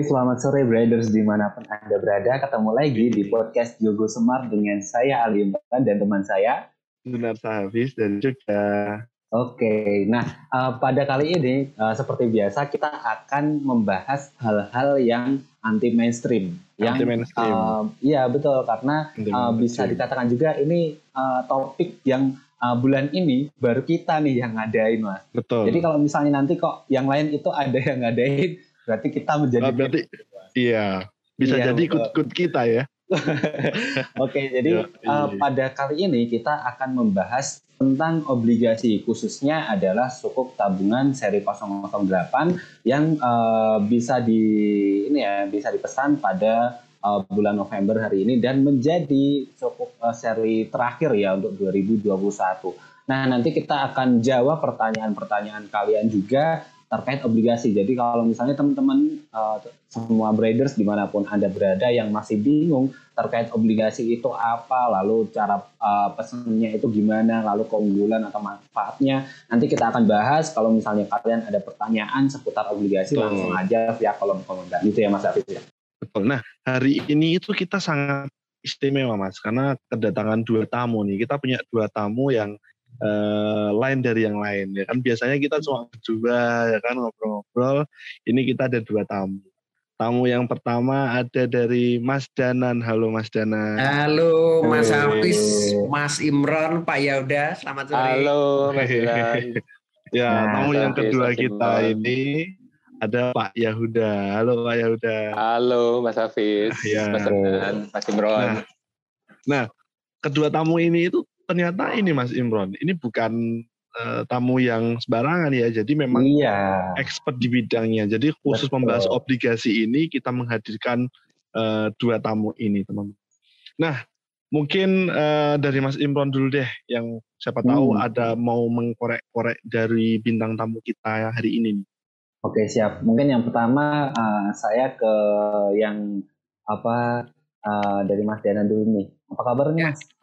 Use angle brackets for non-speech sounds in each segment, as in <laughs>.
Selamat sore Braders di mana pun Anda berada. Ketemu lagi di podcast Jogo Semar dengan saya Ali Imran dan teman saya. Benar Hafiz dan juga Oke, nah uh, pada kali ini uh, seperti biasa kita akan membahas hal-hal yang anti mainstream. Yang, anti mainstream. Uh, iya betul karena uh, bisa dikatakan juga ini uh, topik yang uh, bulan ini baru kita nih yang ngadain mas. Betul. Jadi kalau misalnya nanti kok yang lain itu ada yang ngadain, berarti kita menjadi. Uh, berarti iya bisa iya, jadi ikut-ikut kita ya. <laughs> Oke, jadi uh, pada kali ini kita akan membahas tentang obligasi khususnya adalah sukuk tabungan seri 008 yang uh, bisa di ini ya bisa dipesan pada uh, bulan November hari ini dan menjadi sukuk uh, seri terakhir ya untuk 2021. Nah, nanti kita akan jawab pertanyaan-pertanyaan kalian juga terkait obligasi. Jadi kalau misalnya teman-teman uh, semua traders di mana pun anda berada yang masih bingung terkait obligasi itu apa, lalu cara uh, pesannya itu gimana, lalu keunggulan atau manfaatnya, nanti kita akan bahas. Kalau misalnya kalian ada pertanyaan seputar obligasi Betul. langsung aja via kolom komentar. Itu ya Mas Afif ya. Betul. Nah hari ini itu kita sangat istimewa Mas karena kedatangan dua tamu nih. Kita punya dua tamu yang uh, lain dari yang lain ya kan? Biasanya kita cuma berdua ya kan? Ngobrol-ngobrol. Ini kita ada dua tamu. Tamu yang pertama ada dari Mas Danan. Halo Mas Danan. Halo Mas Hafiz Mas Imron Pak Yauda selamat sore. Halo Mas Danan. <laughs> Ya nah, tamu yang kedua kita ini ada Pak Yahuda. Halo Pak Yahuda. Halo Mas Hafiz, ya. Mas Danan, Mas Imron. Nah, nah, kedua tamu ini itu ternyata ini Mas Imron, ini bukan uh, tamu yang sembarangan ya. Jadi memang iya. expert di bidangnya. Jadi khusus Betul. membahas obligasi ini kita menghadirkan uh, dua tamu ini, teman. Nah, mungkin uh, dari Mas Imron dulu deh, yang siapa tahu hmm. ada mau mengkorek-korek dari bintang tamu kita hari ini. Oke siap. Mungkin yang pertama uh, saya ke yang apa uh, dari Mas Diana dulu nih. Apa kabarnya? Ya.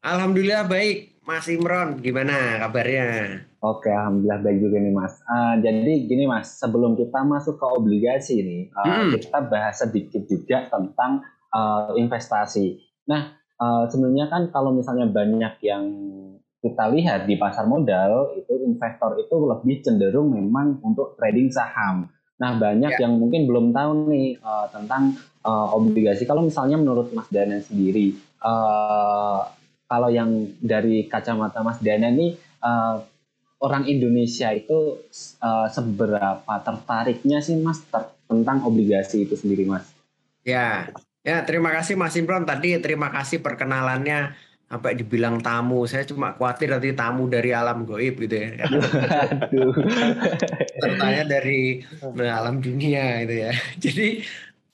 Alhamdulillah baik, Mas Imron. Gimana kabarnya? Oke, alhamdulillah baik juga nih Mas. Uh, jadi gini Mas, sebelum kita masuk ke obligasi ini, uh, hmm. kita bahas sedikit juga tentang uh, investasi. Nah, uh, sebenarnya kan kalau misalnya banyak yang kita lihat di pasar modal itu investor itu lebih cenderung memang untuk trading saham. Nah, banyak ya. yang mungkin belum tahu nih uh, tentang uh, obligasi. Kalau misalnya menurut Mas Dana sendiri, uh, kalau yang dari kacamata Mas Dana ini uh, orang Indonesia itu uh, seberapa tertariknya sih Mas ter tentang obligasi itu sendiri Mas? Ya, ya terima kasih Mas Imron. Tadi terima kasih perkenalannya sampai dibilang tamu. Saya cuma khawatir nanti tamu dari alam goib gitu ya. <laughs> Tertanya dari <laughs> alam dunia gitu ya. Jadi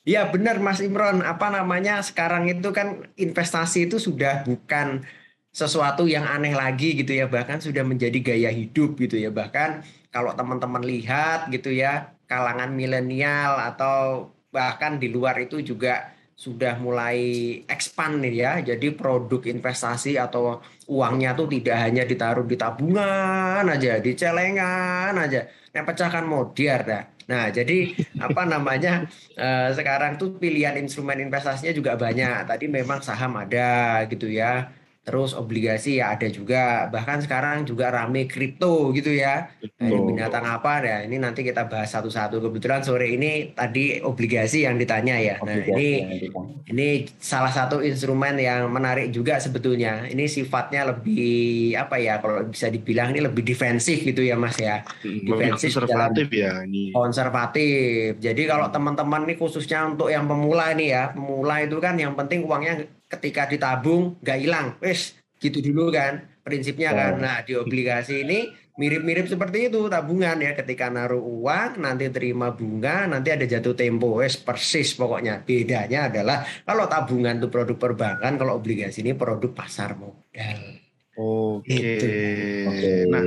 Ya benar Mas Imron, apa namanya sekarang itu kan investasi itu sudah bukan sesuatu yang aneh lagi gitu ya, bahkan sudah menjadi gaya hidup gitu ya. Bahkan kalau teman-teman lihat gitu ya, kalangan milenial atau bahkan di luar itu juga sudah mulai expand nih ya. Jadi produk investasi atau uangnya tuh tidak hanya ditaruh di tabungan aja, di celengan aja. Yang pecahkan modiar dah Nah, jadi apa namanya uh, sekarang tuh pilihan instrumen investasinya juga banyak. Tadi memang saham ada gitu ya terus obligasi ya ada juga. Bahkan sekarang juga rame kripto gitu ya. Nah, ini binatang apa? Ya ini nanti kita bahas satu-satu. Kebetulan sore ini tadi obligasi yang ditanya ya. Nah ini ini salah satu instrumen yang menarik juga sebetulnya. Ini sifatnya lebih apa ya kalau bisa dibilang ini lebih defensif gitu ya mas ya. Defensif konservatif ya ini. Konservatif. Jadi kalau teman-teman ini khususnya untuk yang pemula ini ya pemula itu kan yang penting uangnya ketika ditabung nggak hilang, wes gitu dulu kan prinsipnya kan. Nah di obligasi ini mirip-mirip seperti itu tabungan ya ketika naruh uang nanti terima bunga nanti ada jatuh tempo wes persis pokoknya bedanya adalah kalau tabungan itu produk perbankan kalau obligasi ini produk pasar modal. Oke. Gitu. Oke. Nah,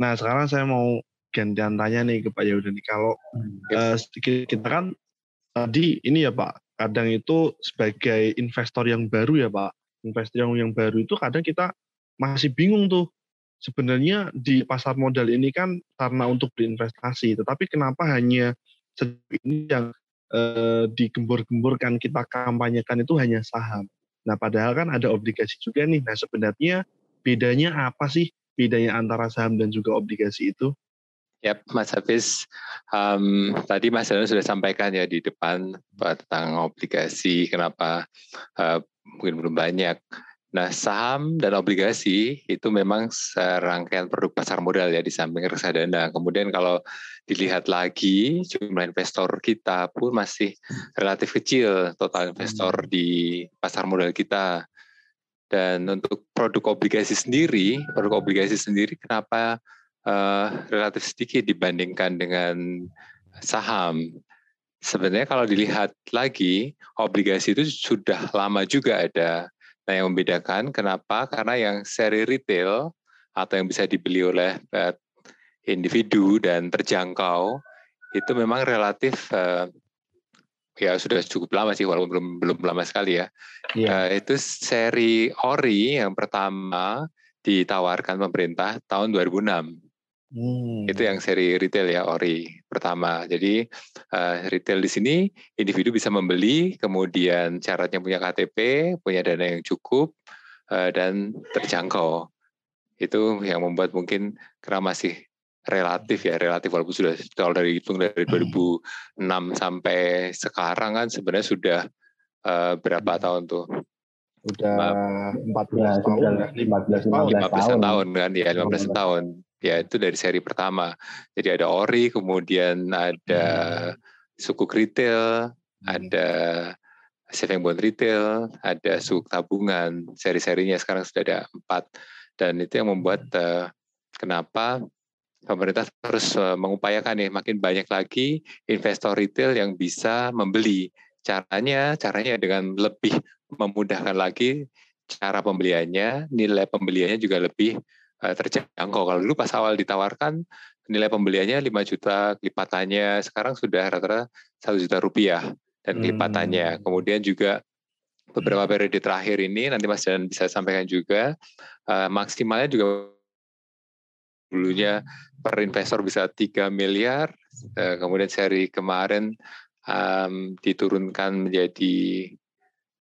nah sekarang saya mau gantian tanya nih ke Pak Yaudah nih kalau hmm. uh, kita kan tadi ini ya Pak kadang itu sebagai investor yang baru ya Pak, investor yang, baru itu kadang kita masih bingung tuh sebenarnya di pasar modal ini kan karena untuk berinvestasi, tetapi kenapa hanya ini yang eh, digembur-gemburkan kita kampanyekan itu hanya saham. Nah, padahal kan ada obligasi juga nih. Nah, sebenarnya bedanya apa sih bedanya antara saham dan juga obligasi itu? Ya, Mas Hafiz, um, tadi Mas Dana sudah sampaikan ya di depan tentang obligasi, kenapa uh, mungkin belum banyak. Nah, saham dan obligasi itu memang serangkaian produk pasar modal ya di samping reksadana. Kemudian kalau dilihat lagi jumlah investor kita pun masih relatif kecil total investor hmm. di pasar modal kita. Dan untuk produk obligasi sendiri, produk obligasi sendiri kenapa uh, relatif sedikit dibandingkan dengan saham? Sebenarnya kalau dilihat lagi, obligasi itu sudah lama juga ada Nah, yang membedakan kenapa? Karena yang seri retail atau yang bisa dibeli oleh uh, individu dan terjangkau itu memang relatif uh, ya sudah cukup lama sih walaupun belum belum lama sekali ya. Yeah. Uh, itu seri ori yang pertama ditawarkan pemerintah tahun 2006. Hmm. Itu yang seri retail ya ori pertama. Jadi uh, retail di sini individu bisa membeli, kemudian syaratnya punya KTP, punya dana yang cukup uh, dan terjangkau. Itu yang membuat mungkin karena masih relatif ya relatif walaupun sudah kalau dari hitung dari 2006 hmm. sampai sekarang kan sebenarnya sudah uh, berapa hmm. tahun tuh? Udah 14 ya, tahun, 15 15 tahun. tahun kan ya 15 tahun ya itu dari seri pertama. Jadi ada ori, kemudian ada hmm. suku retail, hmm. ada saving bond retail, ada suku tabungan. Seri-serinya sekarang sudah ada empat. Dan itu yang membuat uh, kenapa pemerintah terus uh, mengupayakan nih makin banyak lagi investor retail yang bisa membeli. Caranya, caranya dengan lebih memudahkan lagi cara pembeliannya, nilai pembeliannya juga lebih terjangkau. Kalau dulu pas awal ditawarkan nilai pembeliannya 5 juta, lipatannya sekarang sudah rata-rata 1 juta rupiah dan lipatannya. Hmm. Kemudian juga beberapa periode terakhir ini nanti Mas Dan bisa sampaikan juga uh, maksimalnya juga dulunya per investor bisa 3 miliar, uh, kemudian seri kemarin um, diturunkan menjadi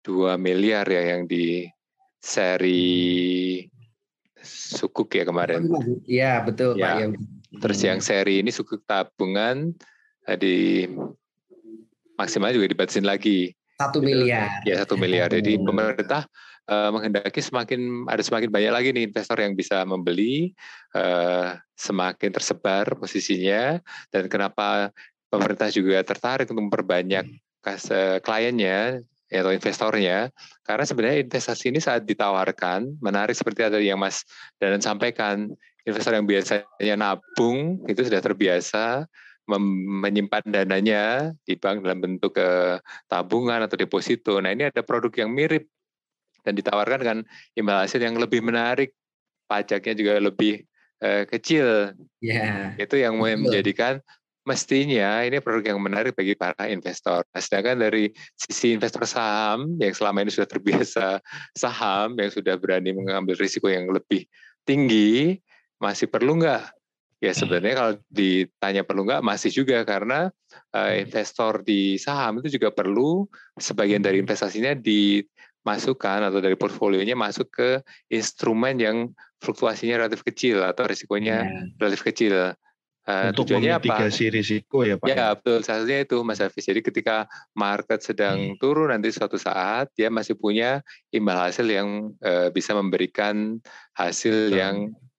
2 miliar ya yang di seri sukuk ya kemarin. Iya betul ya. Pak. Yang... Terus yang seri ini sukuk tabungan eh, di maksimal juga dibatasin lagi. Satu miliar. Ya satu miliar. Jadi pemerintah uh, menghendaki semakin ada semakin banyak lagi nih investor yang bisa membeli, uh, semakin tersebar posisinya dan kenapa pemerintah juga tertarik untuk memperbanyak kas, uh, kliennya Ya, atau investornya karena sebenarnya investasi ini saat ditawarkan menarik seperti ada yang Mas Danan sampaikan investor yang biasanya nabung itu sudah terbiasa menyimpan dananya di bank dalam bentuk ke eh, tabungan atau deposito. Nah ini ada produk yang mirip dan ditawarkan dengan imbal hasil yang lebih menarik, pajaknya juga lebih eh, kecil. Yeah. Itu yang menjadikan mestinya ini produk yang menarik bagi para investor. Nah, sedangkan dari sisi investor saham yang selama ini sudah terbiasa <laughs> saham, yang sudah berani mengambil risiko yang lebih tinggi, masih perlu nggak? Ya sebenarnya kalau ditanya perlu nggak, masih juga karena uh, investor di saham itu juga perlu sebagian dari investasinya dimasukkan atau dari portfolionya masuk ke instrumen yang fluktuasinya relatif kecil atau risikonya yeah. relatif kecil. Uh, Untuk tujuannya memitigasi apa? risiko ya Pak? Ya, betul, salah itu Mas Hafiz. Jadi ketika market sedang hmm. turun nanti suatu saat dia masih punya imbal hasil yang uh, bisa memberikan hasil hmm. yang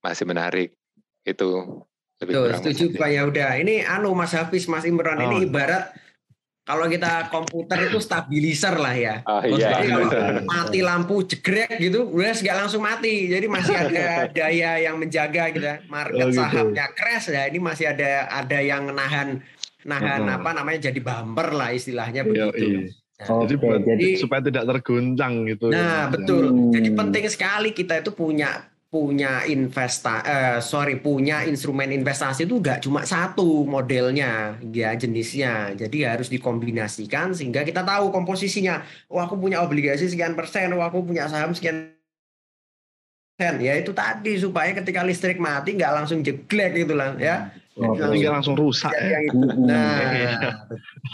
masih menarik. Itu lebih Tuh, setuju Pak ya udah. Ini anu Mas Hafiz, Mas Imran oh. ini ibarat kalau kita komputer itu stabilizer lah ya. Oh, iya. Jadi kalau <laughs> mati lampu jegrek gitu, udah nggak langsung mati. Jadi masih ada <laughs> daya yang menjaga gitu. Ya. Market oh, gitu. sahamnya crash ya. Ini masih ada ada yang nahan nahan uh -huh. apa namanya jadi bumper lah istilahnya iya, begitu. Iya. Nah, jadi, jadi supaya tidak terguncang gitu. Nah betul. Hmm. Jadi penting sekali kita itu punya punya investa uh, sorry punya instrumen investasi itu gak cuma satu modelnya ya jenisnya. Jadi harus dikombinasikan sehingga kita tahu komposisinya. Oh aku punya obligasi sekian persen oh aku punya saham sekian ya itu tadi supaya ketika listrik mati nggak langsung jeglek gitu lah ya Oh, tinggal langsung rusak ya. Itu. Nah, iya.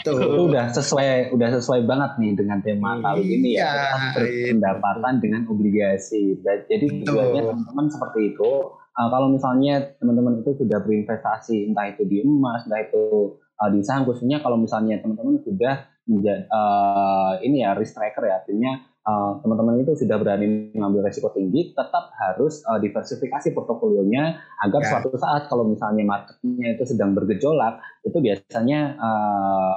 betul. Itu udah sesuai udah sesuai banget nih dengan tema kali ini ya. Iya, pendapatan dengan obligasi. Jadi tujuannya teman-teman seperti itu. Uh, kalau misalnya teman-teman itu sudah berinvestasi entah itu di emas, entah itu uh, di saham khususnya kalau misalnya teman-teman sudah menjadi uh, ini ya risk tracker ya artinya uh, teman-teman itu sudah berani mengambil resiko tinggi, tetap harus uh, diversifikasi portofolionya agar ya. suatu saat kalau misalnya marketnya itu sedang bergejolak, itu biasanya uh,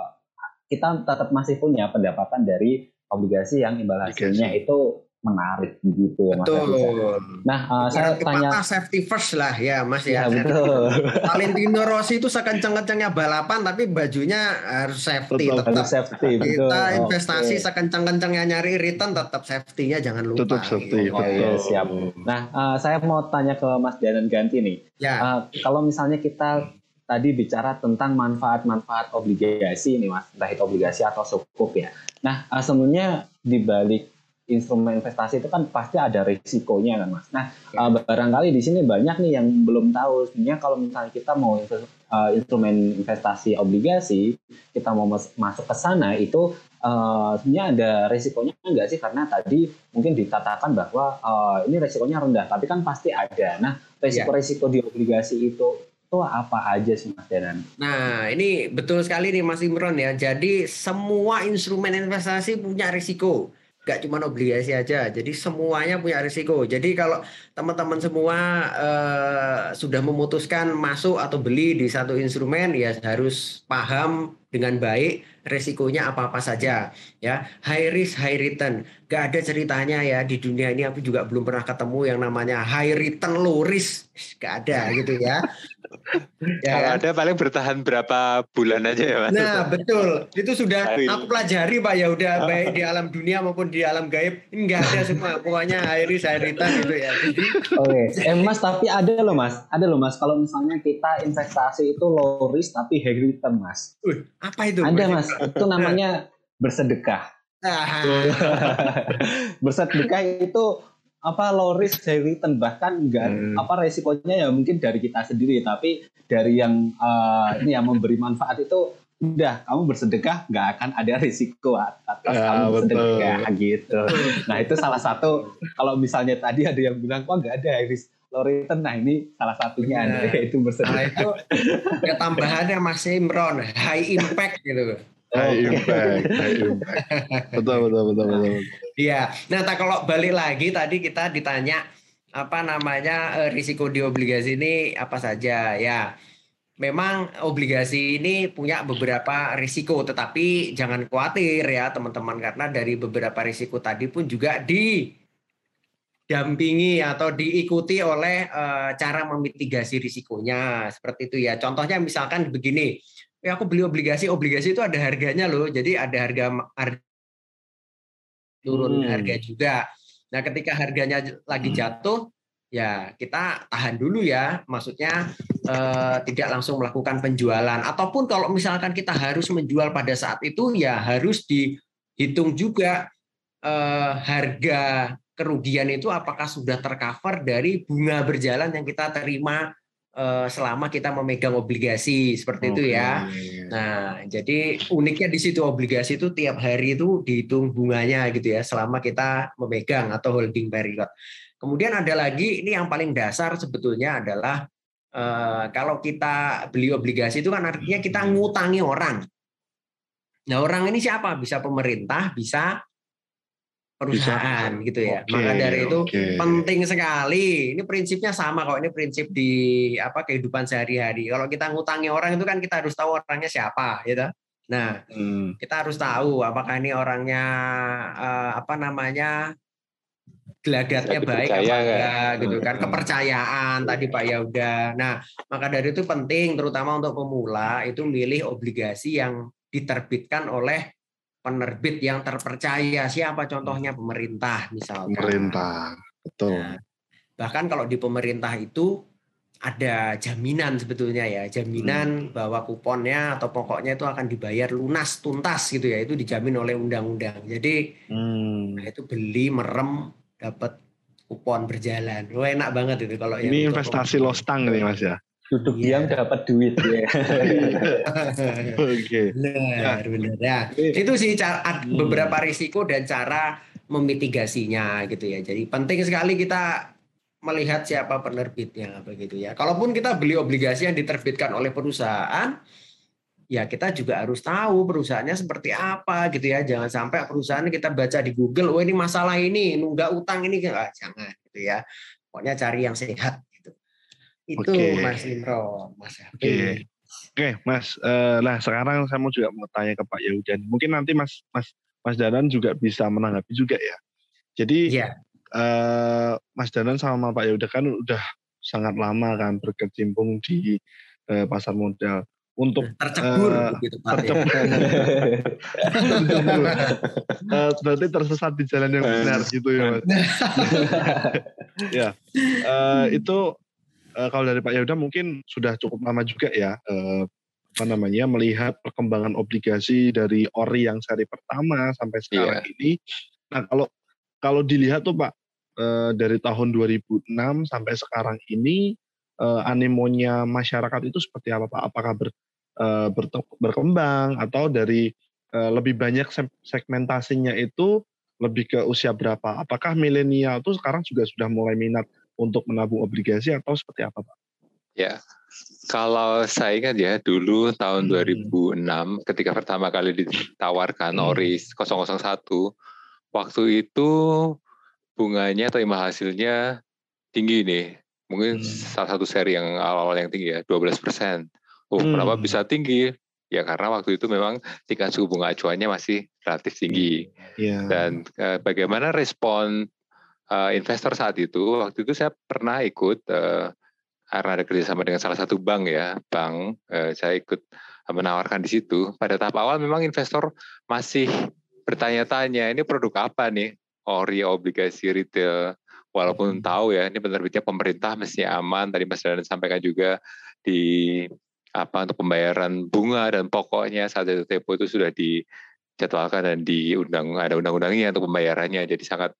kita tetap masih punya pendapatan dari obligasi yang imbal hasilnya itu menarik gitu ya Mas. Betul. Nah, uh, saya tanya safety first lah ya Mas ya. ya betul. <laughs> Valentino Rossi itu sekencang-kencangnya balapan tapi bajunya harus safety betul, tetap. Harus safety, betul. Kita investasi okay. sekencang-kencangnya nyari return tetap safety-nya jangan lupa. Tetap safety. Gitu. Oh, iya, siap. Nah, uh, saya mau tanya ke Mas Danan Ganti nih. Ya. Uh, kalau misalnya kita tadi bicara tentang manfaat-manfaat obligasi ini Mas, entah itu obligasi atau sukuk ya. Nah, uh, sebenarnya di balik instrumen investasi itu kan pasti ada risikonya kan mas. Nah ya. uh, barangkali di sini banyak nih yang belum tahu sebenarnya kalau misalnya kita mau uh, instrumen investasi obligasi kita mau mas masuk ke sana itu uh, sebenarnya ada risikonya enggak sih karena tadi mungkin dikatakan bahwa uh, ini risikonya rendah tapi kan pasti ada. Nah risiko-risiko di obligasi itu itu apa aja sih Mas Danan? Nah ini betul sekali nih Mas Imron ya. Jadi semua instrumen investasi punya risiko gak cuma obligasi aja. Jadi semuanya punya risiko. Jadi kalau teman-teman semua uh, sudah memutuskan masuk atau beli di satu instrumen ya harus paham dengan baik resikonya apa-apa saja ya. High risk high return. Gak ada ceritanya ya di dunia ini aku juga belum pernah ketemu yang namanya high return low risk. Gak ada gitu ya. Ya Kalau kan? ada paling bertahan berapa bulan aja ya Mas. Nah betul, itu sudah aku pelajari Pak ya udah baik di alam dunia maupun di alam gaib enggak ada semua pokoknya high return gitu ya. Oke, okay. eh Mas tapi ada loh Mas, ada loh Mas kalau misalnya kita investasi itu low risk tapi high return Mas. Uh, apa itu? Ada Mas, itu namanya bersedekah. <laughs> bersedekah itu apa low risk high return bahkan enggak hmm. apa resikonya ya mungkin dari kita sendiri tapi dari yang uh, ini yang memberi manfaat itu udah kamu bersedekah nggak akan ada risiko atas ya, kamu bersedekah betul. gitu. Nah itu salah satu kalau misalnya tadi ada yang bilang kok nggak ada risk low return nah ini salah satunya nah, yaitu bersedekah. Nah, itu ya tambahannya masih Imron high impact gitu High impact, high impact. Betul, betul, betul, betul. Iya. Nah, tak kalau balik lagi tadi kita ditanya apa namanya eh, risiko di obligasi ini apa saja ya. Memang obligasi ini punya beberapa risiko, tetapi jangan khawatir ya teman-teman karena dari beberapa risiko tadi pun juga didampingi atau diikuti oleh uh, cara memitigasi risikonya seperti itu ya. Contohnya misalkan begini, ya aku beli obligasi, obligasi itu ada harganya loh. Jadi ada harga, harga turun hmm. harga juga. Nah, ketika harganya lagi hmm. jatuh, ya kita tahan dulu ya. Maksudnya eh, tidak langsung melakukan penjualan. Ataupun kalau misalkan kita harus menjual pada saat itu, ya harus dihitung juga eh, harga kerugian itu apakah sudah tercover dari bunga berjalan yang kita terima selama kita memegang obligasi seperti okay. itu ya. Nah, jadi uniknya di situ obligasi itu tiap hari itu dihitung bunganya gitu ya selama kita memegang atau holding period. Kemudian ada lagi ini yang paling dasar sebetulnya adalah uh, kalau kita beli obligasi itu kan artinya kita ngutangi orang. Nah, orang ini siapa? Bisa pemerintah, bisa perusahaan Bisa. gitu ya. Okay, Maka dari itu okay. penting sekali. Ini prinsipnya sama kok. Ini prinsip di apa kehidupan sehari-hari. Kalau kita ngutangi orang itu kan kita harus tahu orangnya siapa, gitu. Nah, hmm. kita harus tahu apakah ini orangnya uh, apa namanya gelagatnya baik apa enggak gitu kan hmm. kepercayaan tadi Pak ya udah. Nah, maka dari itu penting terutama untuk pemula itu milih obligasi yang diterbitkan oleh penerbit yang terpercaya. Siapa contohnya pemerintah misalnya. Pemerintah, betul. Nah, bahkan kalau di pemerintah itu ada jaminan sebetulnya ya, jaminan hmm. bahwa kuponnya atau pokoknya itu akan dibayar lunas tuntas gitu ya, itu dijamin oleh undang-undang. Jadi hmm. nah itu beli merem dapat kupon berjalan. Oh, enak banget itu kalau ini investasi lostang nih mas ya. Duduk yeah. diam dapat duit ya. <laughs> Oke. Benar, benar. Ya, itu sih cara, hmm. beberapa risiko dan cara memitigasinya gitu ya. Jadi penting sekali kita melihat siapa penerbitnya begitu ya. Kalaupun kita beli obligasi yang diterbitkan oleh perusahaan, ya kita juga harus tahu perusahaannya seperti apa gitu ya. Jangan sampai perusahaan kita baca di Google, oh ini masalah ini, nunggak utang ini, enggak, jangan gitu ya. Pokoknya cari yang sehat. Itu okay. Mas Imron, Mas Oke. Okay. Oke, okay, Mas. Uh, nah, sekarang saya mau juga mau tanya ke Pak Yahudan. Mungkin nanti Mas Mas Mas Danan juga bisa menanggapi juga ya. Jadi yeah. uh, Mas Danan sama Pak Yahudan kan udah sangat lama kan berkecimpung di uh, pasar modal untuk tercebur uh, Pak. Tercebur. <laughs> <laughs> berarti tersesat di jalan yang benar gitu ya Mas. <laughs> ya. Uh, itu uh, kalau dari Pak Yahuda mungkin sudah cukup lama juga ya uh, apa namanya melihat perkembangan obligasi dari ori yang seri pertama sampai sekarang yeah. ini. Nah, kalau kalau dilihat tuh Pak uh, dari tahun 2006 sampai sekarang ini uh, animonya masyarakat itu seperti apa Pak? Apakah ber, uh, berkembang atau dari uh, lebih banyak segmentasinya itu lebih ke usia berapa? Apakah milenial itu sekarang juga sudah mulai minat untuk menabung obligasi atau seperti apa, Pak? Ya, kalau saya ingat ya dulu tahun hmm. 2006 ketika pertama kali ditawarkan hmm. ORIS 001, waktu itu bunganya atau imbal hasilnya tinggi nih. Mungkin hmm. salah satu seri yang awal-awal yang tinggi ya, 12 persen. Oh, hmm. kenapa bisa tinggi? Ya karena waktu itu memang tingkat suku bunga acuannya masih relatif tinggi. Yeah. Dan uh, bagaimana respon uh, investor saat itu? Waktu itu saya pernah ikut uh, karena ada kerjasama dengan salah satu bank ya, bank. Uh, saya ikut menawarkan di situ. Pada tahap awal memang investor masih bertanya-tanya, ini produk apa nih? Ori obligasi retail. Walaupun hmm. tahu ya, ini penerbitnya pemerintah mesti aman. Tadi Mas Danan sampaikan juga di apa untuk pembayaran bunga dan pokoknya saat itu tempo itu sudah dijadwalkan dan diundang ada undang-undangnya untuk pembayarannya jadi sangat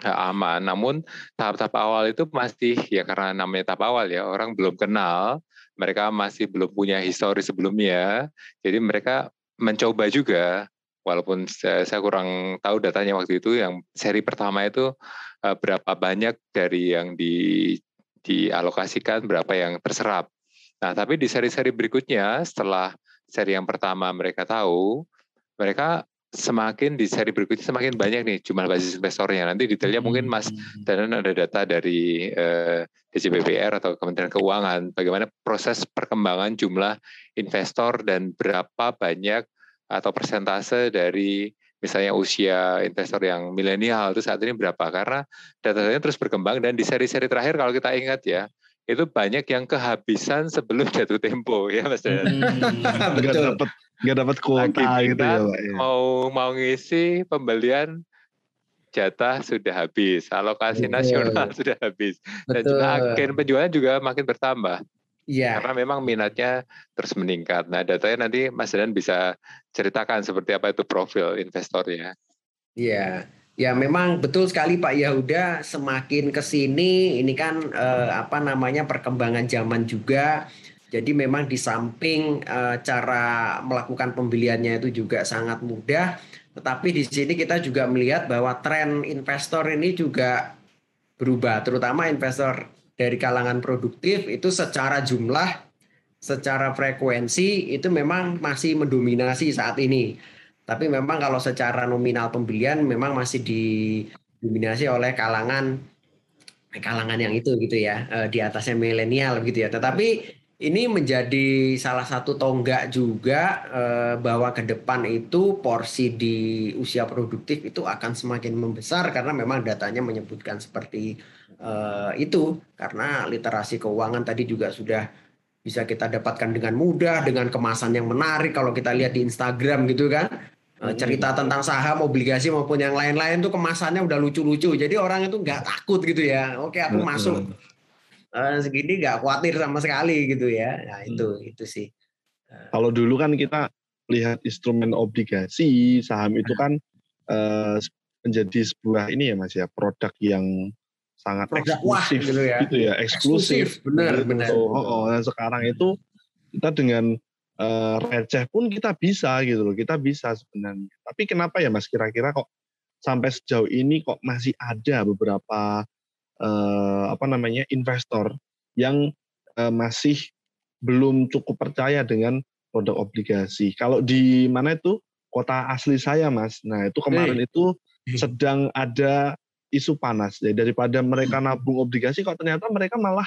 aman. Namun tahap-tahap awal itu masih ya karena namanya tahap awal ya orang belum kenal, mereka masih belum punya histori sebelumnya, jadi mereka mencoba juga. Walaupun saya, kurang tahu datanya waktu itu, yang seri pertama itu eh, berapa banyak dari yang di dialokasikan, berapa yang terserap. Nah, tapi di seri-seri berikutnya, setelah seri yang pertama mereka tahu, mereka semakin di seri berikutnya semakin banyak nih jumlah basis investornya. Nanti detailnya mungkin Mas hmm. dan ada data dari eh, DCBPR atau Kementerian Keuangan bagaimana proses perkembangan jumlah investor dan berapa banyak atau persentase dari misalnya usia investor yang milenial itu saat ini berapa karena datanya terus berkembang dan di seri-seri terakhir kalau kita ingat ya itu banyak yang kehabisan sebelum <laughs> jatuh tempo ya Mas Hmm, <laughs> nggak dapat nggak dapat kuota gitu ya Pak. Ya. Mau mau ngisi pembelian jatah sudah habis, alokasi Betul. nasional <laughs> sudah habis, Betul. dan juga agen penjualan juga makin bertambah. Iya. Karena memang minatnya terus meningkat. Nah, datanya nanti Mas Dan bisa ceritakan seperti apa itu profil investornya. Iya. Ya memang betul sekali Pak Yahuda semakin ke sini ini kan eh, apa namanya perkembangan zaman juga. Jadi memang di samping eh, cara melakukan pembeliannya itu juga sangat mudah, tetapi di sini kita juga melihat bahwa tren investor ini juga berubah, terutama investor dari kalangan produktif itu secara jumlah, secara frekuensi itu memang masih mendominasi saat ini. Tapi memang kalau secara nominal pembelian memang masih didominasi oleh kalangan kalangan yang itu gitu ya eh, di atasnya milenial gitu ya. Tetapi ini menjadi salah satu tonggak juga eh, bahwa ke depan itu porsi di usia produktif itu akan semakin membesar karena memang datanya menyebutkan seperti eh, itu karena literasi keuangan tadi juga sudah bisa kita dapatkan dengan mudah dengan kemasan yang menarik kalau kita lihat di Instagram gitu kan. Eh, cerita tentang saham obligasi maupun yang lain-lain tuh kemasannya udah lucu-lucu. Jadi orang itu nggak takut gitu ya. Oke aku masuk. Uh, segini nggak khawatir sama sekali gitu ya. Nah itu hmm. itu sih. Kalau dulu kan kita lihat instrumen obligasi saham itu kan uh, menjadi sebuah ini ya mas ya produk yang sangat Produk eksklusif wah, gitu ya. Gitu ya, eksklusif. Benar, gitu. benar. Oh, oh, dan sekarang itu kita dengan uh, receh pun kita bisa gitu loh. Kita bisa sebenarnya. Tapi kenapa ya Mas kira-kira kok sampai sejauh ini kok masih ada beberapa uh, apa namanya investor yang uh, masih belum cukup percaya dengan produk obligasi. Kalau di mana itu kota asli saya, Mas. Nah, itu kemarin hey. itu sedang ada isu panas ya daripada mereka hmm. nabung obligasi kok ternyata mereka malah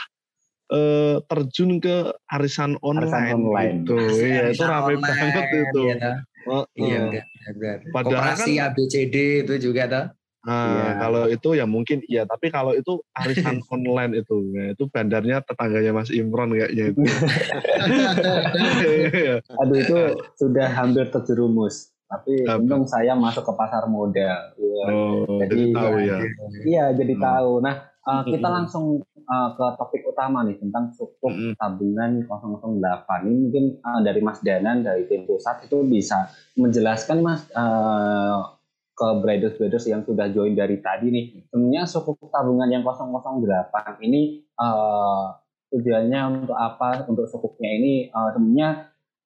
uh, terjun ke arisan online, arisan online. gitu. Iya, itu ramai banget itu. Ya, oh, iya, benar. Padahal Koperasi kan, ABCD itu juga tuh. Nah, ya. kalau itu ya mungkin iya, tapi kalau itu arisan <laughs> online itu, ya, itu bandarnya tetangganya Mas Imron kayaknya itu. <laughs> <laughs> Aduh itu sudah hampir terjerumus. Tapi Apa? untung saya masuk ke pasar modal. Ya. Oh, jadi, jadi tahu ya. Iya, jadi hmm. tahu. Nah, uh, kita hmm. langsung uh, ke topik utama nih tentang sukuk hmm. tabungan 008. Ini mungkin uh, dari Mas Danan dari tim pusat itu bisa menjelaskan Mas uh, ke briders-briders yang sudah join dari tadi nih. Sebenarnya sukuk tabungan yang 008 ini uh, tujuannya untuk apa? Untuk sukuknya ini uh, sebenarnya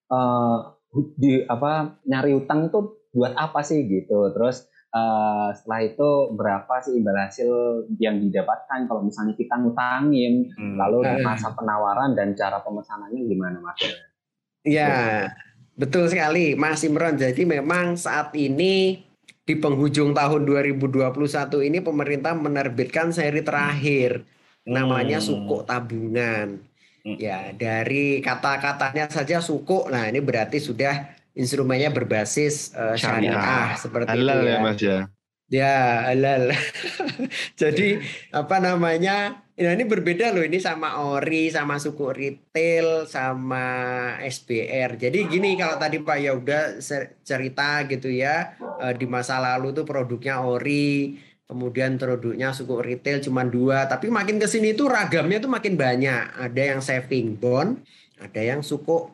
uh, di apa nyari utang itu buat apa sih gitu terus uh, setelah itu berapa sih imbal hasil yang didapatkan kalau misalnya kita ngutangin hmm. lalu hmm. masa penawaran dan cara pemesanannya gimana mas? Ya betul sekali Mas Imron jadi memang saat ini di penghujung tahun 2021 ini pemerintah menerbitkan seri terakhir namanya hmm. sukuk tabungan. Ya, dari kata-katanya saja suku. Nah, ini berarti sudah instrumennya berbasis uh, syariah, syariah seperti halal itu ya. ya Mas ya. Ya, halal. <laughs> Jadi apa namanya? Nah, ini berbeda loh ini sama ori, sama suku retail, sama SBR. Jadi gini kalau tadi Pak ya udah cerita gitu ya eh, di masa lalu tuh produknya ori, kemudian produknya suku retail cuma dua, tapi makin ke sini tuh ragamnya tuh makin banyak. Ada yang saving bond, ada yang suku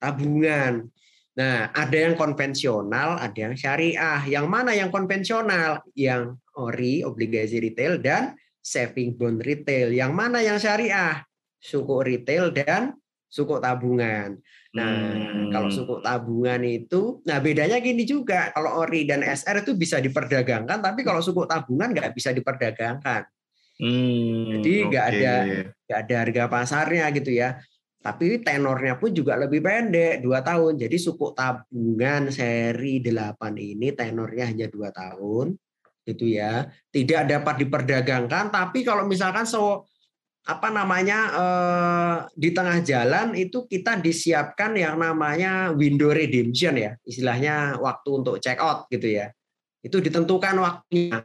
tabungan. Nah, ada yang konvensional, ada yang syariah. Yang mana yang konvensional? Yang ori, obligasi retail, dan saving bond retail. Yang mana yang syariah? Suku retail dan suku tabungan. Nah, hmm. kalau suku tabungan itu, nah bedanya gini juga, kalau ori dan SR itu bisa diperdagangkan, tapi kalau suku tabungan nggak bisa diperdagangkan. Hmm, Jadi nggak okay. ada nggak ada harga pasarnya gitu ya. Tapi tenornya pun juga lebih pendek, dua tahun. Jadi suku tabungan seri 8 ini tenornya hanya dua tahun, gitu ya. Tidak dapat diperdagangkan, tapi kalau misalkan so apa namanya eh, di tengah jalan itu kita disiapkan yang namanya window redemption ya istilahnya waktu untuk check out gitu ya. Itu ditentukan waktunya.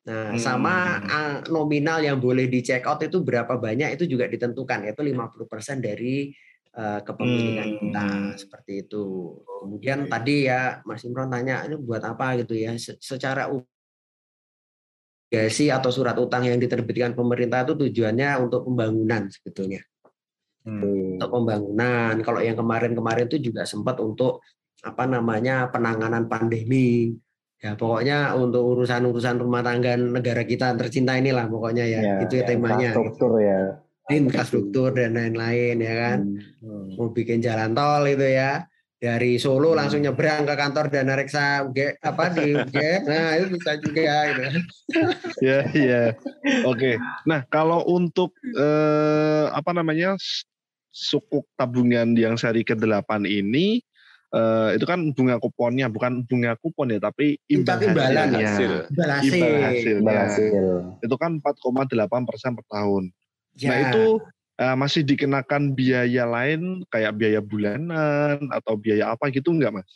Nah hmm. sama nominal yang boleh di check out itu berapa banyak itu juga ditentukan. Yaitu 50% dari eh, kepemilikan hmm. kita seperti itu. Kemudian tadi ya Mas Imron tanya ini buat apa? gitu ya. Secara obligasi atau surat utang yang diterbitkan pemerintah itu tujuannya untuk pembangunan sebetulnya. Hmm. Untuk pembangunan. Kalau yang kemarin-kemarin itu juga sempat untuk apa namanya penanganan pandemi. Ya pokoknya untuk urusan-urusan rumah tangga negara kita tercinta inilah pokoknya ya, ya itu ya, temanya. Infrastruktur ya. Infrastruktur dan lain-lain ya kan. Hmm. Mau bikin jalan tol itu ya dari Solo hmm. langsung nyebrang ke kantor Dana Reksa apa di UGM nah itu bisa juga gitu. <laughs> Ya ya oke. Nah kalau untuk eh, apa namanya sukuk tabungan yang seri ke-8 ini eh, itu kan bunga kuponnya bukan bunga kupon ya tapi imbal imbalan hasil imbal hasil, imbal hasil, imbal hasil. itu kan 4,8 persen per tahun. Nah, ya. nah itu uh, masih dikenakan biaya lain kayak biaya bulanan atau biaya apa gitu enggak mas?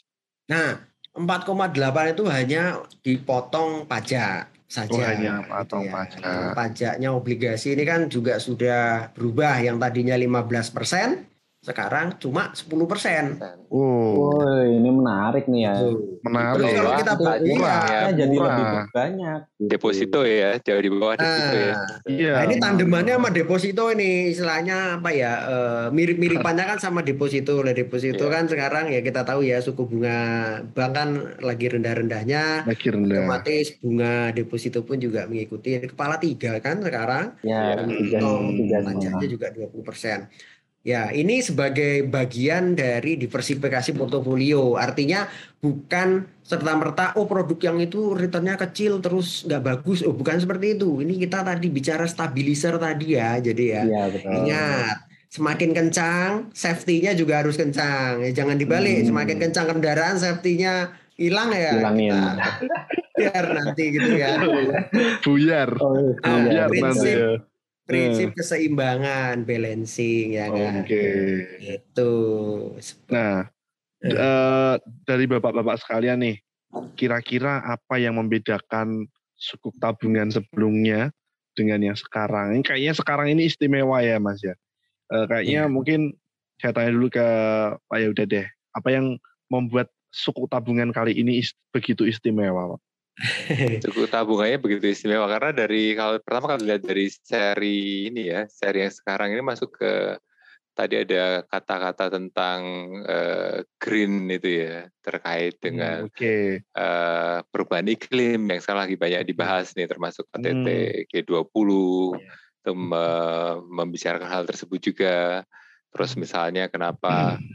Nah 4,8 itu hanya dipotong pajak saja. Oh, hanya potong ya. pajak. Pajaknya obligasi ini kan juga sudah berubah yang tadinya 15 persen sekarang cuma 10 persen. Oh. oh, ini menarik nih ya. Menarik. Terus kalau kita iya, ya, jadi lebih banyak. Gitu. Deposito ya, jauh di bawah deposito ya. nah, ya. Iya. Nah, ini tandemannya sama deposito ini istilahnya apa ya? Uh, mirip-miripannya kan sama deposito. Lah deposito yeah. kan sekarang ya kita tahu ya suku bunga bank kan lagi rendah-rendahnya. Lagi rendah. Otomatis bunga deposito pun juga mengikuti. Kepala tiga kan sekarang. Ya, tiga, tiga, tiga, juga 20 persen. Ya, ini sebagai bagian dari diversifikasi portofolio. Artinya bukan serta merta oh produk yang itu returnnya kecil terus nggak bagus. Oh bukan seperti itu. Ini kita tadi bicara stabilizer tadi ya. Jadi ya, ya betul. ingat semakin kencang safety-nya juga harus kencang. Ya, jangan dibalik. Hmm. Semakin kencang kendaraan safety-nya hilang ya. Hilangin. biar nanti gitu ya. Buyar. Oh, nah, buyar nanti ya prinsip hmm. keseimbangan balancing ya kan oke okay. itu nah uh, dari bapak-bapak sekalian nih kira-kira apa yang membedakan suku tabungan sebelumnya dengan yang sekarang ini kayaknya sekarang ini istimewa ya mas ya uh, kayaknya hmm. mungkin saya tanya dulu ke Pak Yaudah deh apa yang membuat suku tabungan kali ini begitu istimewa Pak? Suku tabungannya begitu istimewa karena dari kalau pertama kalau lihat dari seri ini ya, seri yang sekarang ini masuk ke tadi ada kata-kata tentang uh, green itu ya terkait dengan hmm, okay. uh, eh, perubahan iklim yang sekarang lagi banyak dibahas nih termasuk KTT hmm. G20 yeah. itu membicarakan hal tersebut juga. Terus misalnya kenapa hmm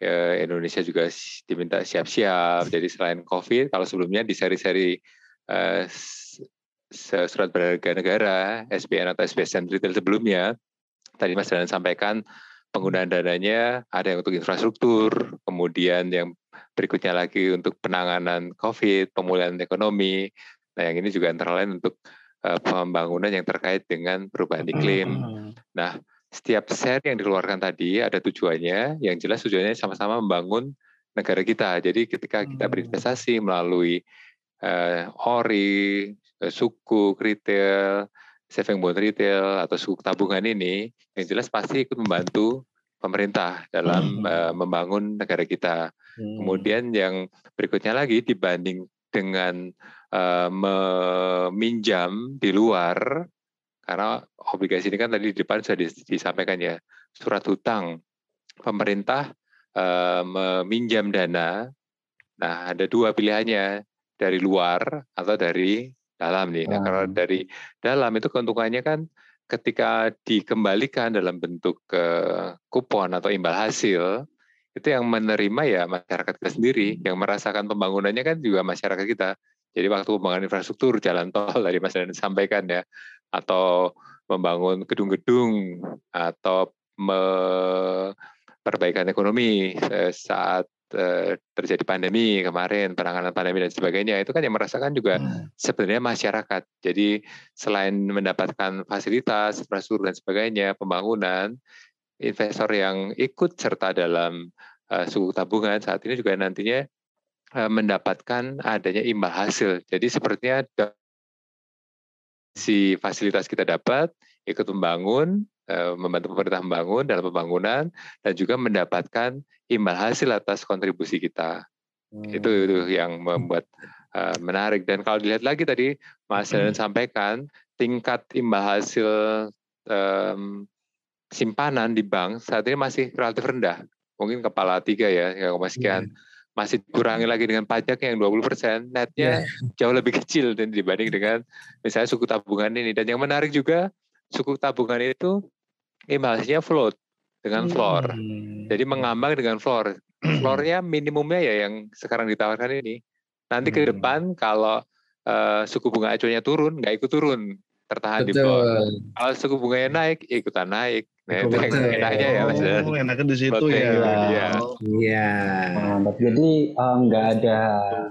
ya, Indonesia juga diminta siap-siap. Jadi selain COVID, kalau sebelumnya di seri-seri uh, surat berharga negara, SBN atau SBSN retail sebelumnya, tadi Mas Danan sampaikan penggunaan dananya ada yang untuk infrastruktur, kemudian yang berikutnya lagi untuk penanganan COVID, pemulihan ekonomi. Nah, yang ini juga antara lain untuk uh, pembangunan yang terkait dengan perubahan iklim. Nah, setiap share yang dikeluarkan tadi ada tujuannya, yang jelas tujuannya sama-sama membangun negara kita. Jadi ketika kita hmm. berinvestasi melalui uh, ORI, uh, suku, retail, saving bond retail, atau suku tabungan ini, yang jelas pasti ikut membantu pemerintah dalam hmm. uh, membangun negara kita. Hmm. Kemudian yang berikutnya lagi dibanding dengan uh, meminjam di luar karena obligasi ini kan tadi di depan sudah disampaikan ya, surat hutang pemerintah e, meminjam dana. Nah, ada dua pilihannya, dari luar atau dari dalam nih. Nah, kalau dari dalam itu keuntungannya kan ketika dikembalikan dalam bentuk ke kupon atau imbal hasil, itu yang menerima ya masyarakat kita sendiri, yang merasakan pembangunannya kan juga masyarakat kita. Jadi waktu pembangunan infrastruktur jalan tol tadi Mas Dan sampaikan ya, atau membangun gedung-gedung atau perbaikan ekonomi eh, saat eh, terjadi pandemi kemarin, penanganan pandemi dan sebagainya, itu kan yang merasakan juga hmm. sebenarnya masyarakat. Jadi selain mendapatkan fasilitas, infrastruktur dan sebagainya, pembangunan, investor yang ikut serta dalam uh, suku tabungan saat ini juga nantinya uh, mendapatkan adanya imbal hasil. Jadi sepertinya si fasilitas kita dapat, ikut membangun, eh, membantu pemerintah membangun dalam pembangunan, dan juga mendapatkan imbal hasil atas kontribusi kita. Hmm. Itu, itu yang membuat uh, menarik. Dan kalau dilihat lagi tadi, Mas Danan hmm. sampaikan, tingkat imbal hasil um, simpanan di bank saat ini masih relatif rendah. Mungkin kepala tiga ya, yang sekian. Hmm masih dikurangi lagi dengan pajak yang 20%, netnya yeah. jauh lebih kecil dibanding dengan misalnya suku tabungan ini. Dan yang menarik juga, suku tabungan itu imbasnya float dengan floor. Hmm. Jadi mengambang dengan floor. <clears throat> Floornya minimumnya ya yang sekarang ditawarkan ini. Nanti ke hmm. depan kalau uh, suku bunga acuannya turun, nggak ikut turun, tertahan Betul. di floor. Kalau suku bunganya naik, ikutan naik. Nah, itu yang enaknya ya Mas. Oh, enaknya di situ ya. Iya. Iya. Mantap. Jadi eh, nggak um, ada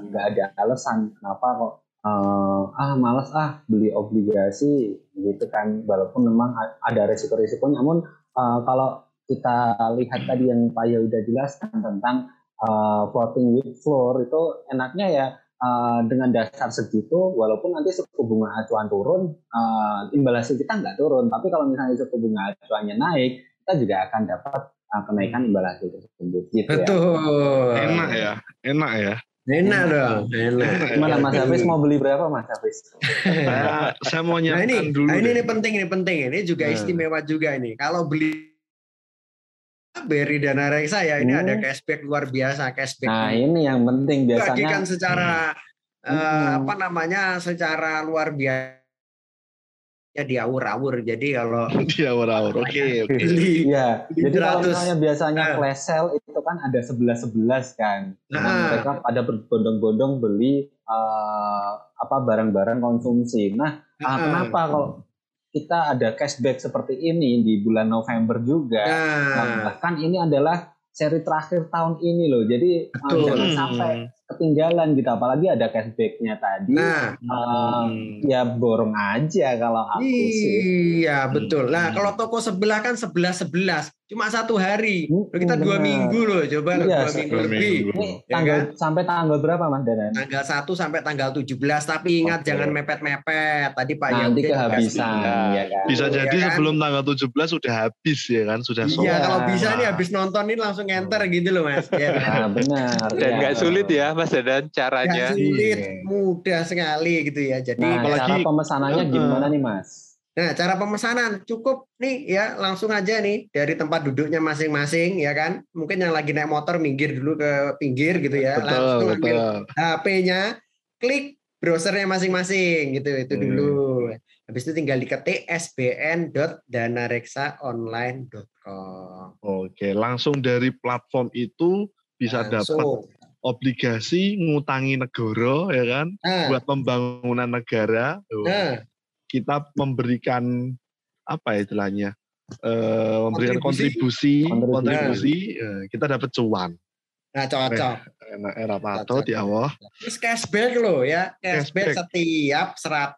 nggak ada alasan kenapa kok uh, ah malas ah beli obligasi gitu kan walaupun memang ada resiko-resiko namun uh, kalau kita lihat tadi yang Pak udah jelaskan tentang uh, floating with floor itu enaknya ya uh, dengan dasar segitu, walaupun nanti suku bunga acuan turun, uh, imbal hasil kita nggak turun. Tapi kalau misalnya suku bunga acuannya naik, kita juga akan dapat uh, kenaikan imbal hasil tersebut gitu ya. Betul. ya. Enak ya, enak ya. Enak dong, enak. Gimana Mas Hafiz mau beli berapa Mas Hafiz? saya, saya mau nyiapkan nah, ini, dulu. Nah, ini, ini penting, ini penting. Ini juga nah. istimewa juga ini. Kalau beli beri dana reksa ya, ini hmm. ada cashback luar biasa, cashback. Nah, ini yang penting biasanya. Bagikan secara hmm. uh, apa namanya? secara luar biasa ya diawur-awur. Jadi kalau <laughs> diawur-awur, oke. <laughs> Okay, okay. Iya. Jadi kalau misalnya biasanya uh, flash sale itu kan ada sebelas sebelas kan. Nah, nah mereka pada berbondong-bondong beli uh, apa barang-barang konsumsi. Nah, uh, kenapa kalau kita ada cashback seperti ini di bulan November juga? Nah, nah bahkan ini adalah seri terakhir tahun ini loh. Jadi Betul. jangan sampai ketinggalan gitu. Apalagi ada cashbacknya tadi nah. um, ya borong aja kalau aku iya, sih. Iya betul nah hmm. kalau toko sebelah kan sebelas sebelas cuma satu hari. Hmm, kita dua minggu loh coba iya, dua minggu lebih. ini ya tanggal kan? sampai tanggal berapa mas Danan tanggal satu sampai tanggal tujuh belas tapi ingat okay. jangan mepet mepet tadi Pak nanti kehabisan ya kan? bisa jadi ya kan? sebelum tanggal tujuh belas sudah habis ya kan? Sudah iya kalau bisa nih habis nonton ini langsung enter gitu loh mas. Ya, kan? nah, benar dan nggak ya. sulit ya Mas Dadan caranya. Gak sulit, iya. mudah sekali gitu ya. Jadi nah, apalagi cara pemesanannya uh, gimana nih Mas? Nah, cara pemesanan cukup nih ya, langsung aja nih dari tempat duduknya masing-masing ya kan. Mungkin yang lagi naik motor minggir dulu ke pinggir gitu ya. Betul, langsung betul. ambil HP-nya, klik browsernya masing-masing gitu itu hmm. dulu. Habis itu tinggal diketik sbn.danareksaonline.com. Oke, langsung dari platform itu bisa dapat obligasi ngutangi negara ya kan? Nah. buat pembangunan negara. Nah. kita memberikan apa ya istilahnya? Uh, memberikan kontribusi. kontribusi, uh, kita dapat cuan. Nah cocok. Enak era pato di awal terus cashback loh ya. Cashback, cashback. setiap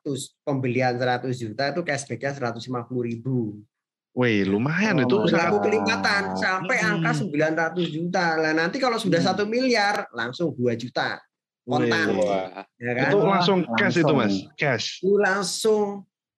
100 pembelian 100 juta itu cashbacknya 150 ribu Wih, lumayan oh, itu. Berlaku kelipatan sampai hmm. angka 900 juta. Lah nanti kalau sudah satu hmm. miliar langsung 2 juta kontan. Wih, ya kan? Itu langsung cash langsung. itu, Mas. Cash. Itu langsung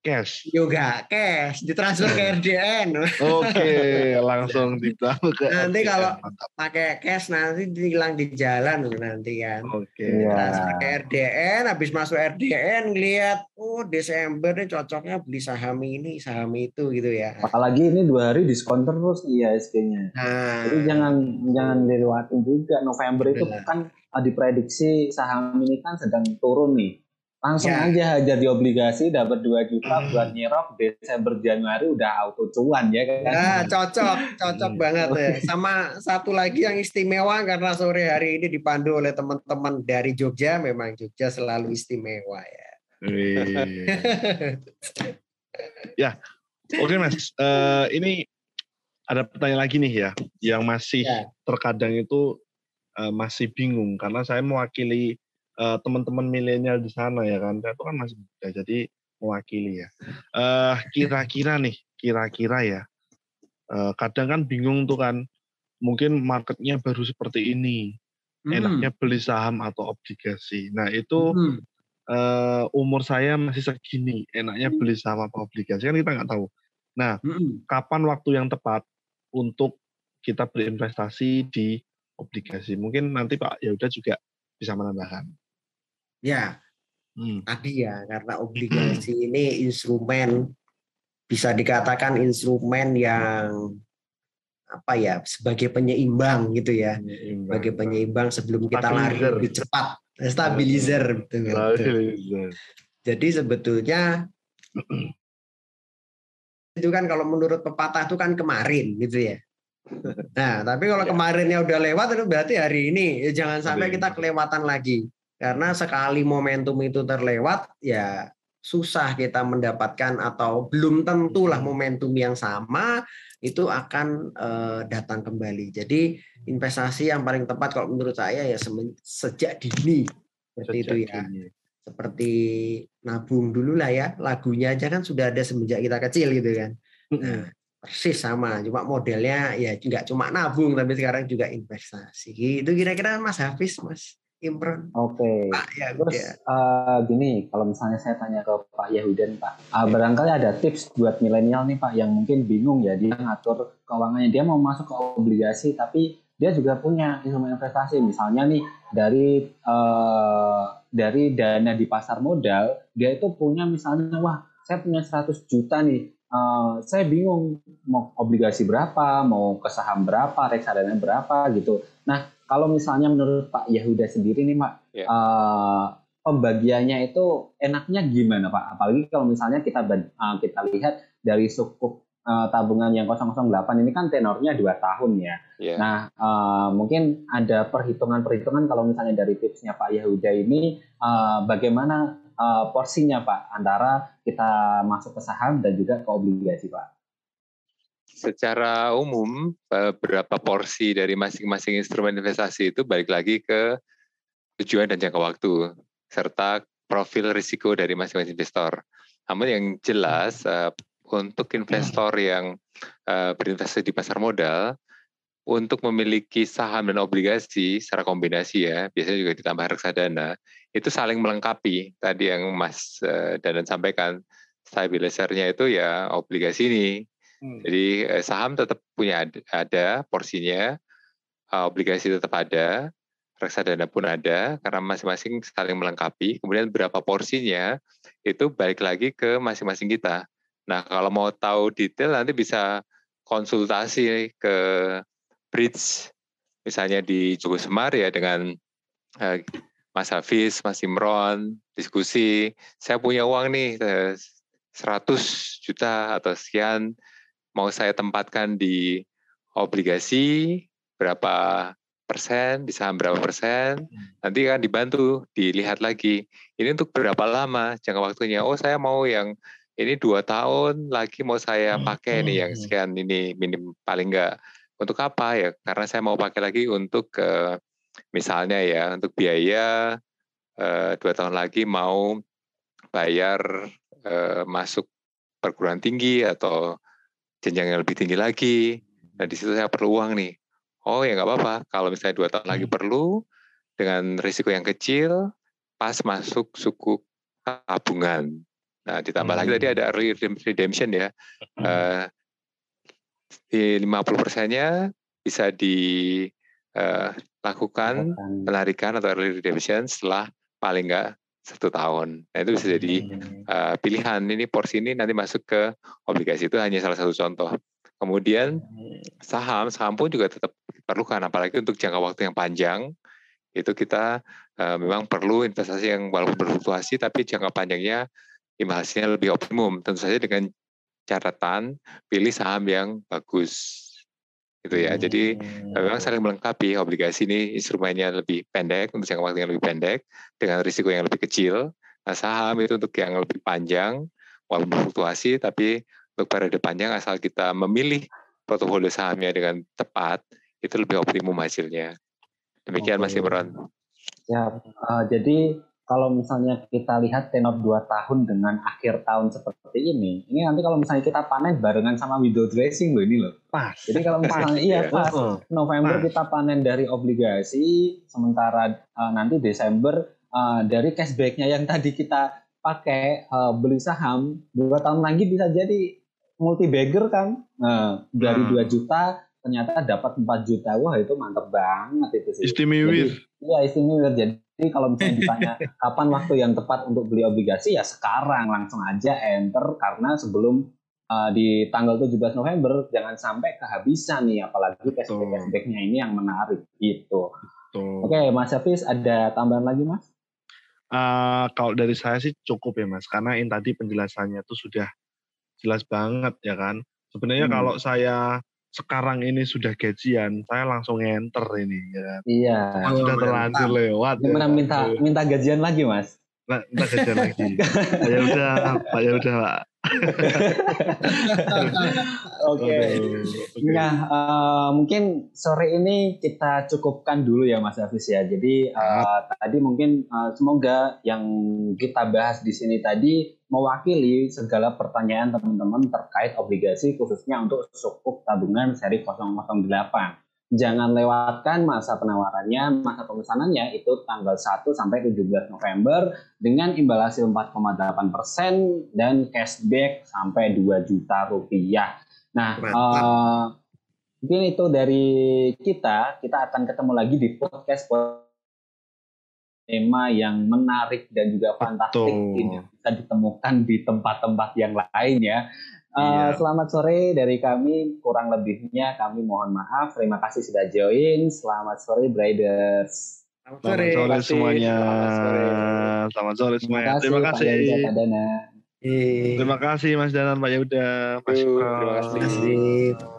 cash. Yoga cash ditransfer ke RDN. Oke, <laughs> langsung ditransfer ke Nanti RDN. kalau pakai cash nanti hilang di jalan nanti kan. Oke. Transfer ke RDN, habis masuk RDN lihat oh Desember nih cocoknya beli saham ini, saham itu gitu ya. Apalagi ini dua hari diskon terus IHSG-nya. Nah. Jadi jangan jangan dilewatin juga November itu Benar. kan diprediksi saham ini kan sedang turun nih langsung ya. aja hajar di obligasi dapat 2 juta hmm. buat nyerok Desember Januari udah auto cuan ya kan. Nah, cocok, cocok hmm. banget ya. Sama satu lagi yang istimewa karena sore hari ini dipandu oleh teman-teman dari Jogja, memang Jogja selalu istimewa ya. <laughs> ya, oke okay, Mas. Uh, ini ada pertanyaan lagi nih ya, yang masih ya. terkadang itu uh, masih bingung karena saya mewakili uh, teman-teman milenial di sana ya kan? Itu kan masih muda jadi mewakili ya. Uh, kira-kira nih kira-kira ya uh, kadang kan bingung tuh kan mungkin marketnya baru seperti ini hmm. enaknya beli saham atau obligasi. Nah itu hmm. uh, umur saya masih segini enaknya beli saham atau obligasi kan kita nggak tahu. Nah hmm. kapan waktu yang tepat untuk kita berinvestasi di obligasi? Mungkin nanti Pak ya udah juga bisa menambahkan Ya, hmm. tadi ya karena obligasi ini instrumen bisa dikatakan instrumen yang apa ya sebagai penyeimbang gitu ya, penyeimbang. sebagai penyeimbang sebelum kita lari lebih cepat, stabilizer betul. betul. Jadi sebetulnya itu kan kalau menurut pepatah itu kan kemarin gitu ya. Nah, tapi kalau ya. kemarinnya udah lewat itu berarti hari ini ya jangan sampai kita kelewatan lagi. Karena sekali momentum itu terlewat, ya susah kita mendapatkan atau belum tentulah momentum yang sama itu akan uh, datang kembali. Jadi investasi yang paling tepat kalau menurut saya ya sejak dini seperti sejak itu ya. Dini. Seperti nabung dulu lah ya. Lagunya aja kan sudah ada semenjak kita kecil gitu kan. Nah, persis sama, cuma modelnya ya nggak cuma nabung tapi sekarang juga investasi. Itu kira-kira Mas Hafiz, Mas. Imron. Oke. Okay. ya, Terus uh, gini, kalau misalnya saya tanya ke Pak Yahudan, Pak, uh, barangkali ada tips buat milenial nih Pak yang mungkin bingung ya dia ngatur keuangannya, dia mau masuk ke obligasi tapi dia juga punya instrumen investasi, misalnya nih dari uh, dari dana di pasar modal, dia itu punya misalnya wah saya punya 100 juta nih, uh, saya bingung mau obligasi berapa, mau ke saham berapa, reksadana berapa gitu. Nah kalau misalnya menurut Pak Yahuda sendiri nih, Pak, yeah. Ya. uh, pembagiannya itu enaknya gimana, Pak? Apalagi kalau misalnya kita uh, kita lihat dari sukuk uh, tabungan yang 008 ini kan tenornya dua tahun ya. Yeah. Nah, uh, mungkin ada perhitungan-perhitungan kalau misalnya dari tipsnya Pak Yahuda ini uh, bagaimana uh, porsinya Pak antara kita masuk ke saham dan juga ke obligasi, Pak? Secara umum beberapa porsi dari masing-masing instrumen investasi itu balik lagi ke tujuan dan jangka waktu serta profil risiko dari masing-masing investor. Namun yang jelas uh, untuk investor yang uh, berinvestasi di pasar modal untuk memiliki saham dan obligasi secara kombinasi ya, biasanya juga ditambah reksadana, itu saling melengkapi. Tadi yang Mas Dadan sampaikan, stabilisernya itu ya obligasi ini, Hmm. Jadi eh, saham tetap punya ada, ada porsinya, uh, obligasi tetap ada, reksadana pun ada karena masing-masing saling melengkapi. Kemudian berapa porsinya itu balik lagi ke masing-masing kita. Nah kalau mau tahu detail nanti bisa konsultasi ke Bridge, misalnya di Joko Semar ya dengan uh, Mas Hafiz, Mas Imron, diskusi. Saya punya uang nih 100 juta atau sekian mau saya tempatkan di obligasi berapa persen, di saham berapa persen, hmm. nanti kan dibantu, dilihat lagi. Ini untuk berapa lama jangka waktunya. Oh saya mau yang ini dua tahun lagi mau saya hmm, pakai nih yang hmm, sekian ini minim paling enggak untuk apa ya? Karena saya mau pakai lagi untuk uh, misalnya ya untuk biaya uh, dua tahun lagi mau bayar uh, masuk perguruan tinggi atau jenjang yang lebih tinggi lagi. Nah di situ saya perlu uang nih. Oh ya nggak apa-apa. Kalau misalnya dua tahun lagi hmm. perlu dengan risiko yang kecil, pas masuk suku tabungan. Nah ditambah hmm. lagi tadi hmm. ada early redemption ya. Uh, di 50 persennya bisa dilakukan uh, melarikan atau early redemption setelah paling nggak satu tahun. Nah itu bisa jadi uh, pilihan. Ini porsi ini nanti masuk ke obligasi itu hanya salah satu contoh. Kemudian saham, saham pun juga tetap diperlukan, apalagi untuk jangka waktu yang panjang. Itu kita uh, memang perlu investasi yang walaupun berfluktuasi, tapi jangka panjangnya imbasnya lebih optimum. Tentu saja dengan catatan pilih saham yang bagus gitu ya. Hmm. Jadi memang saling melengkapi. Obligasi ini instrumennya lebih pendek untuk jangka waktu yang lebih pendek dengan risiko yang lebih kecil. Nah, saham itu untuk yang lebih panjang, walaupun berfluktuasi, tapi untuk periode panjang asal kita memilih portofolio sahamnya dengan tepat, itu lebih optimum hasilnya. Demikian Mas Imron. Ya, uh, jadi kalau misalnya kita lihat tenor 2 tahun dengan akhir tahun seperti ini, ini nanti kalau misalnya kita panen barengan sama window dressing loh ini loh. Pas. Jadi kalau misalnya iya pas November pas. kita panen dari obligasi, sementara uh, nanti Desember uh, dari cashbacknya yang tadi kita pakai uh, beli saham, dua tahun lagi bisa jadi multi bagger kan. Nah, dari hmm. 2 juta ternyata dapat 4 juta. Wah, itu mantep banget itu sih. Istimewa. Iya, istimewa. Jadi kalau misalnya ditanya <laughs> kapan waktu yang tepat untuk beli obligasi ya sekarang langsung aja enter karena sebelum uh, di tanggal 17 November jangan sampai kehabisan nih apalagi cashback cashbacknya ini yang menarik gitu. Oke okay, Mas Hafiz ada tambahan lagi Mas? Uh, kalau dari saya sih cukup ya Mas karena ini tadi penjelasannya tuh sudah jelas banget ya kan. Sebenarnya hmm. kalau saya sekarang ini sudah gajian, saya langsung enter ini ya. Kan? Iya. Sudah terlanjur lewat. Gimana ya. minta minta gajian lagi, Mas? Nah, minta gajian lagi. <laughs> ya udah, Pak ya udah, Pak. Oke. Nah, uh, mungkin sore ini kita cukupkan dulu ya Mas Hafiz ya. Jadi uh, tadi mungkin uh, semoga yang kita bahas di sini tadi mewakili segala pertanyaan teman-teman terkait obligasi khususnya untuk sukuk tabungan seri 008. Jangan lewatkan masa penawarannya, masa pemesanannya itu tanggal 1 sampai 17 November dengan imbal hasil 4,8 persen dan cashback sampai 2 juta rupiah. Nah, uh, mungkin itu dari kita. Kita akan ketemu lagi di podcast tema yang menarik dan juga fantastik ini bisa ditemukan di tempat-tempat yang lain ya. Uh, iya. Selamat sore dari kami. Kurang lebihnya kami mohon maaf. Terima kasih sudah join. Selamat sore, Briders. Selamat sore, Selamat sore semuanya. Selamat sore. Selamat sore semuanya. Terima kasih. Terima kasih. Terima kasih Mas Danan, Pak Yuda, Mas Terima kasih.